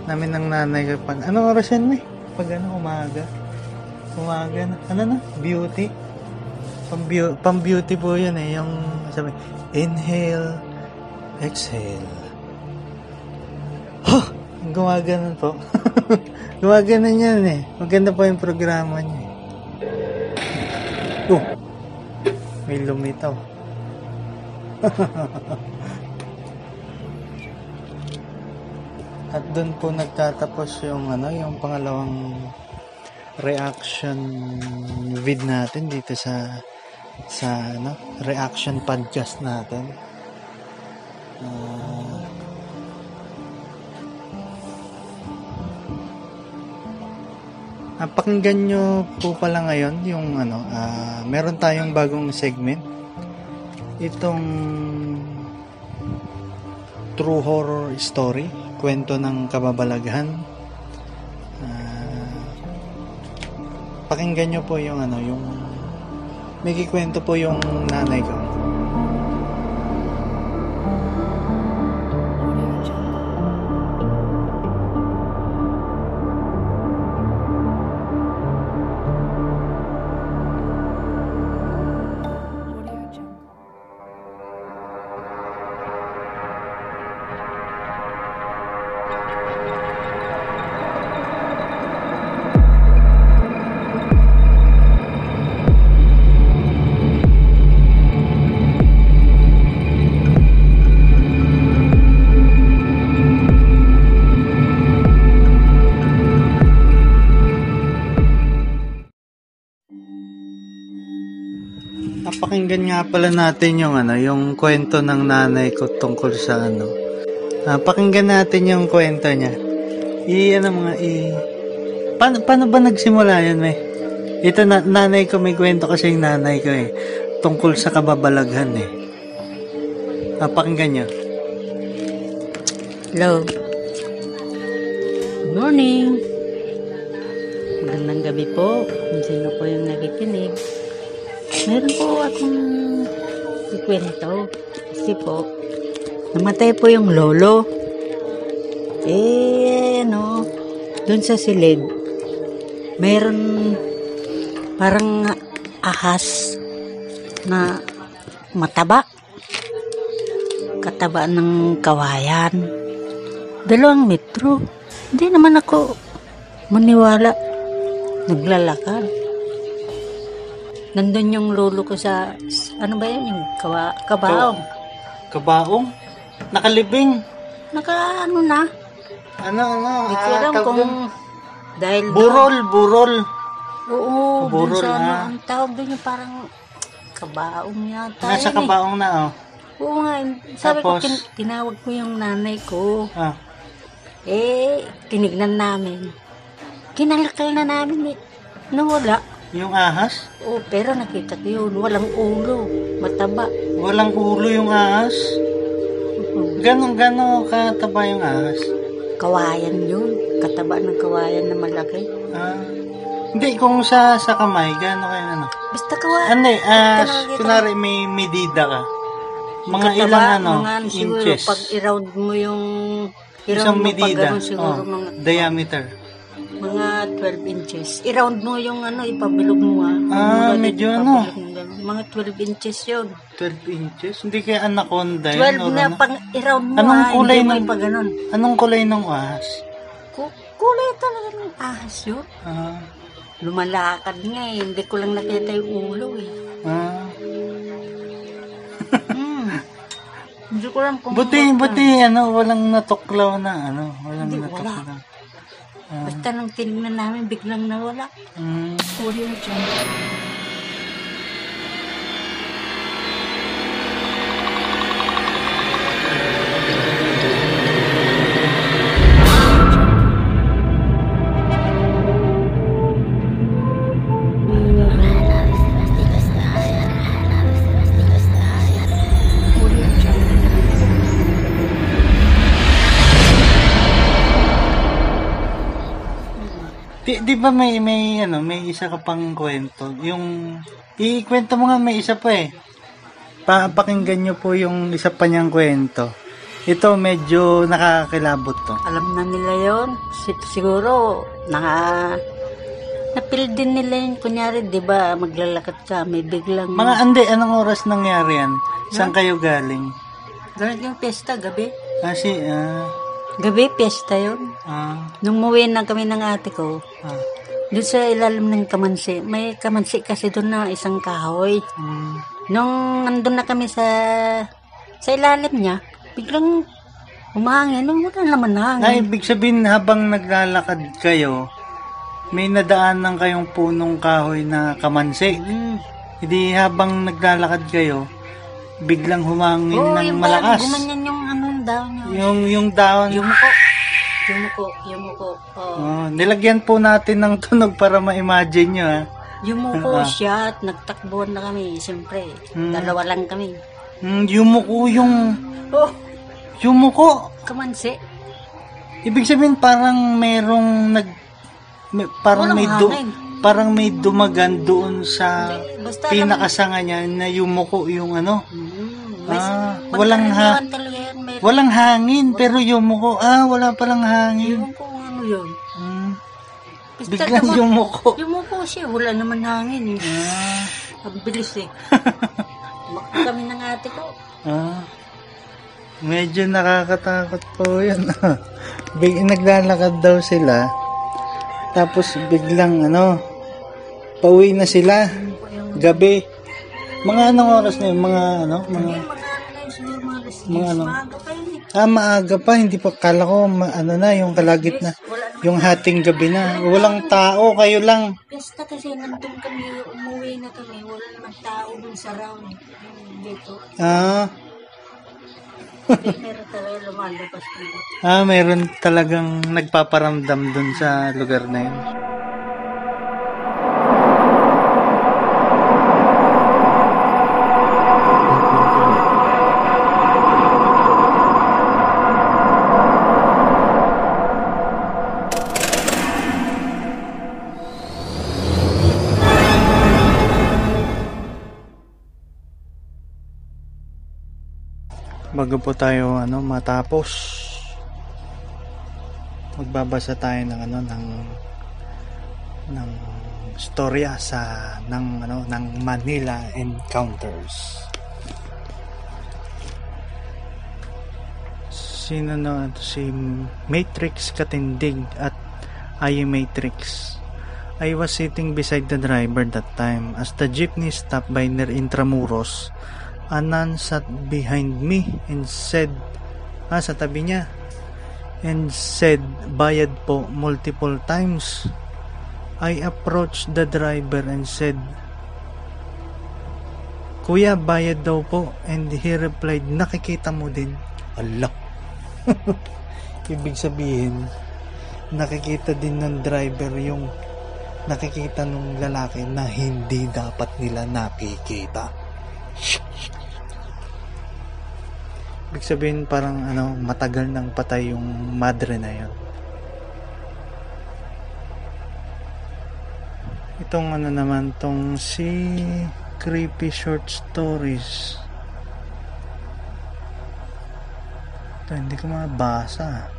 namin ng nanay kapag, ano oras yan may? Pag ano, umaga. Umaga na, ano na? Beauty. Pang, beau- pang beauty po yun eh, yung sabi, inhale, exhale. Ha! Gumaganon po. <laughs> Gumaganon yan eh. Maganda po yung programa niya eh. Oh! May lumitaw. <laughs> At doon po nagtatapos yung ano, yung pangalawang reaction vid natin dito sa sa ano, reaction podcast natin. Ah, Ah, pakinggan nyo po pala ngayon yung ano, ah, meron tayong bagong segment. Itong true horror story, kwento ng kababalaghan. Ah, pakinggan nyo po yung ano, yung may kikwento po yung nanay ko. Napakinggan nga pala natin yung ano, yung kwento ng nanay ko tungkol sa ano. Ah, pakinggan natin yung kwento niya. I ano mga i Paano, paano ba nagsimula yun, may? Ito na, nanay ko may kwento kasi yung nanay ko eh. Tungkol sa kababalaghan eh. Ah, pakinggan nyo. Hello. Good morning. Magandang gabi po. Kung sino po yung nakikinig. Meron po akong ikwento. Kasi po, namatay po yung lolo. Eh, ano, dun sa silid, meron parang ahas na mataba. Kataba ng kawayan. Dalawang metro. Hindi naman ako maniwala. Naglalakad. Nandun yung lolo ko sa, ano ba yun, yung kawa, kabaong. Kabaong? Nakalibing? Naka, ano na? Ano, ano? Hindi ko ah, alam tawag kung dahil. Burol, burol. Oo, dun Burol, sa ano, ah. ang tawag doon yung parang kabaong yata. Nasa yun eh. kabaong na oh. Oo nga, sabi ko, Tapos? tin- tinawag ko yung nanay ko. Ah. Eh, tinignan namin. Kinalakal na namin eh. Nawala. Yung ahas? Oo, pero nakita ko yun. Walang ulo. Mataba. Walang ulo yung ahas? Ganon, ganon kataba yung ahas? Kawayan yun. Kataba ng kawayan na malaki. Ah. Hindi, kung sa sa kamay, gano'n kayo ano? Basta kawayan. Hindi, ah, Talaga, kunwari may medida ka. Mga Kataba, ilang ano, mga ano siguro, inches. pag i-round mo yung i-round Isang mo pag medida. ganun siguro Oh, mga diameter. Mga 12 inches. I-round mo yung ano, ipabilog mo ah. Ah, Mga medyo ano. mo. Mga 12 inches yun. 12 inches? Hindi kaya anaconda yun? 12 or na ano? pang i-round mo Anong ah, kulay hindi mo ng- ganun. Anong kulay ng ahas? Ku- kulay talaga ng ahas yun. Ah, Lumalakad nga eh. Hindi ko lang nakita yung ulo eh. ah. <laughs> Hmm. Hindi ko lang kung... Buti, buti, ano, walang natuklaw na, ano, walang Hindi, wala. natuklaw. Ah, Basta nang tinignan namin, biglang nawala. mm. Audio Jungle. Di, ba may, may, ano, may isa ka pang kwento? Yung, ikwento mo nga may isa pa eh. Pa, pakinggan nyo po yung isa pa niyang kwento. Ito, medyo nakakakilabot to. Alam na nila yon Si- siguro, naka... Napil din nila yun. Kunyari, di ba, maglalakad ka, may biglang... Mga ande, anong oras nangyari yan? Saan kayo galing? Ganun yung pesta, gabi. Ah, si, ah, Gabi, pesta yun. ah, Nung muwi na kami ng ate ko, ah, doon sa ilalim ng kamansi, may kamansi kasi doon na isang kahoy. mm, Nung nandun na kami sa sa ilalim niya, biglang umahangin. Nung wala naman Ah, hangin. ibig sabihin habang naglalakad kayo, may nadaanan kayong punong kahoy na kamansi. Mm. Hindi habang naglalakad kayo, biglang humangin Oo, ng yung malakas. gumanyan yung niya. Yung yung down. Yumuko. Yumuko, yumuko. Oo. Oh, nilagyan po natin ng tunog para ma-imagine nyo ha. Yumuko Ah. siya at nagtakbuhan na kami. Siyempre, Hmm. dalawa lang kami. Mm, yumuko yung Oh, yumuko. kamansi. Ibig sabihin parang merong nag may, parang Walang may hangin. parang may dumagan doon sa Basta pinakasanga niya na yumuko yung ano. May, Ah, walang ha talaga. May, walang hangin pero yumuko. Ah, wala palang hangin. Ewan ko kung ano yun. Mm. Basta Biglang tama- yumuko. Yumuko siya. Wala naman hangin. Eh. Ah. Ang bilis eh. <laughs> Kami ng ate ko. Ah. Medyo nakakatakot po yan. <laughs> Big, naglalakad daw sila. Tapos biglang ano, pauwi na sila. Gabi. Mga anong oras na yun? Mga ano? Mga, mga ano? Ah, maaga pa. Hindi pa. Kala ko, ma, ano na, yung kalagit na. Yung hating gabi na. Walang tao. Kayo lang. Basta kasi nandun kami, umuwi na kami. Wala naman tao dun sa round. Dito. Ah. <laughs> Meron talaga lumalabas dito. Ah, meron talagang nagpaparamdam dun sa lugar na yun. Bago po tayo ano matapos magbabasa tayo ng ano ng ng storya sa ng ano ng Manila Encounters. Sino na ito si Matrix Katindig at I Matrix. I was sitting beside the driver that time as the jeepney stopped by near Intramuros. Anan sat behind me and said, ah, sa tabi niya, and said, bayad po multiple times. I approached the driver and said, Kuya, bayad daw po. And he replied, nakikita mo din. Allah. <laughs> Ibig sabihin, nakikita din ng driver yung nakikita ng lalaki na hindi dapat nila nakikita. Ibig sabihin parang ano, matagal nang patay yung madre na yun. Itong ano naman, tong si Creepy Short Stories. Ito, hindi ko mabasa.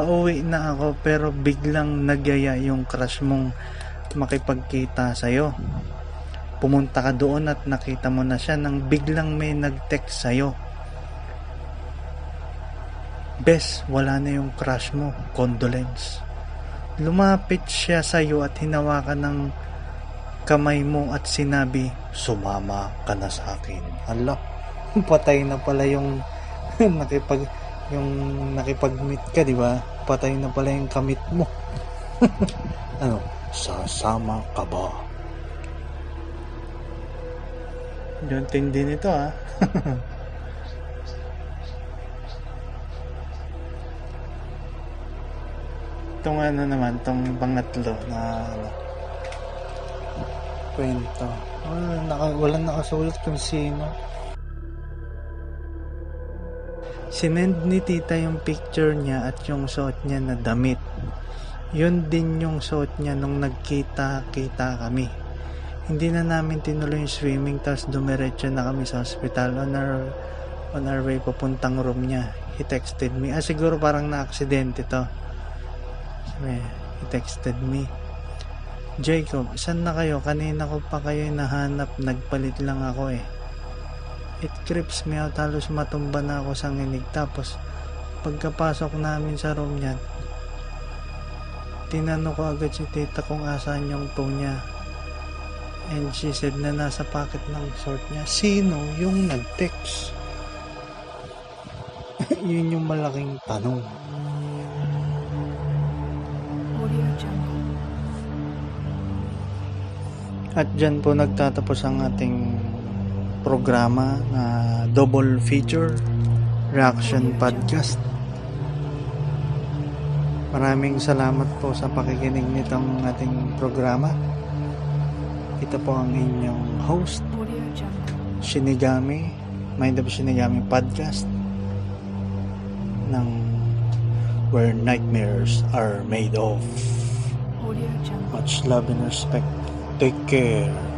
Pauwi na ako pero biglang nagyaya yung crush mong makipagkita sa'yo. Pumunta ka doon at nakita mo na siya nang biglang may nag-text sa'yo. Bes, wala na yung crush mo. Condolence. Lumapit siya sa'yo at hinawakan ng kamay mo at sinabi, sumama ka na sa akin. Ala, <laughs> patay na pala yung <laughs> nakipag yung nakipag-meet ka, di ba? Patay na pala yung kamit mo. <laughs> ano, sasama ka ba? Yung tindi nito ah. <laughs> Itong ano naman, itong pangatlo na ano, kwento. Wala, naka, walang nakasulat kung sino. Sinend ni tita yung picture niya at yung suot niya na damit. Yun din yung suot niya nung nagkita-kita kami. Hindi na namin tinuloy yung swimming tapos dumiretso na kami sa hospital on our, on our way papuntang room niya. He texted me. Ah, siguro parang na-aksidente to. Sabi, he texted me. Jacob, saan na kayo? Kanina ko pa kayo nahanap. Nagpalit lang ako eh. It creeps me out. Halos matumba na ako sa nginig. Tapos, pagkapasok namin sa room niya, tinanong ko agad si tita kung asan yung phone niya. And she said na nasa pocket ng short niya. Sino yung nag-text? <laughs> Yun yung malaking tanong. At dyan po nagtatapos ang ating programa na double feature reaction podcast. Maraming salamat po sa pakikinig nitong ating programa. Ito po ang inyong host. Shinigami, Mind of Shinigami Podcast ng Where Nightmares Are Made Of. Much love and respect. Take care.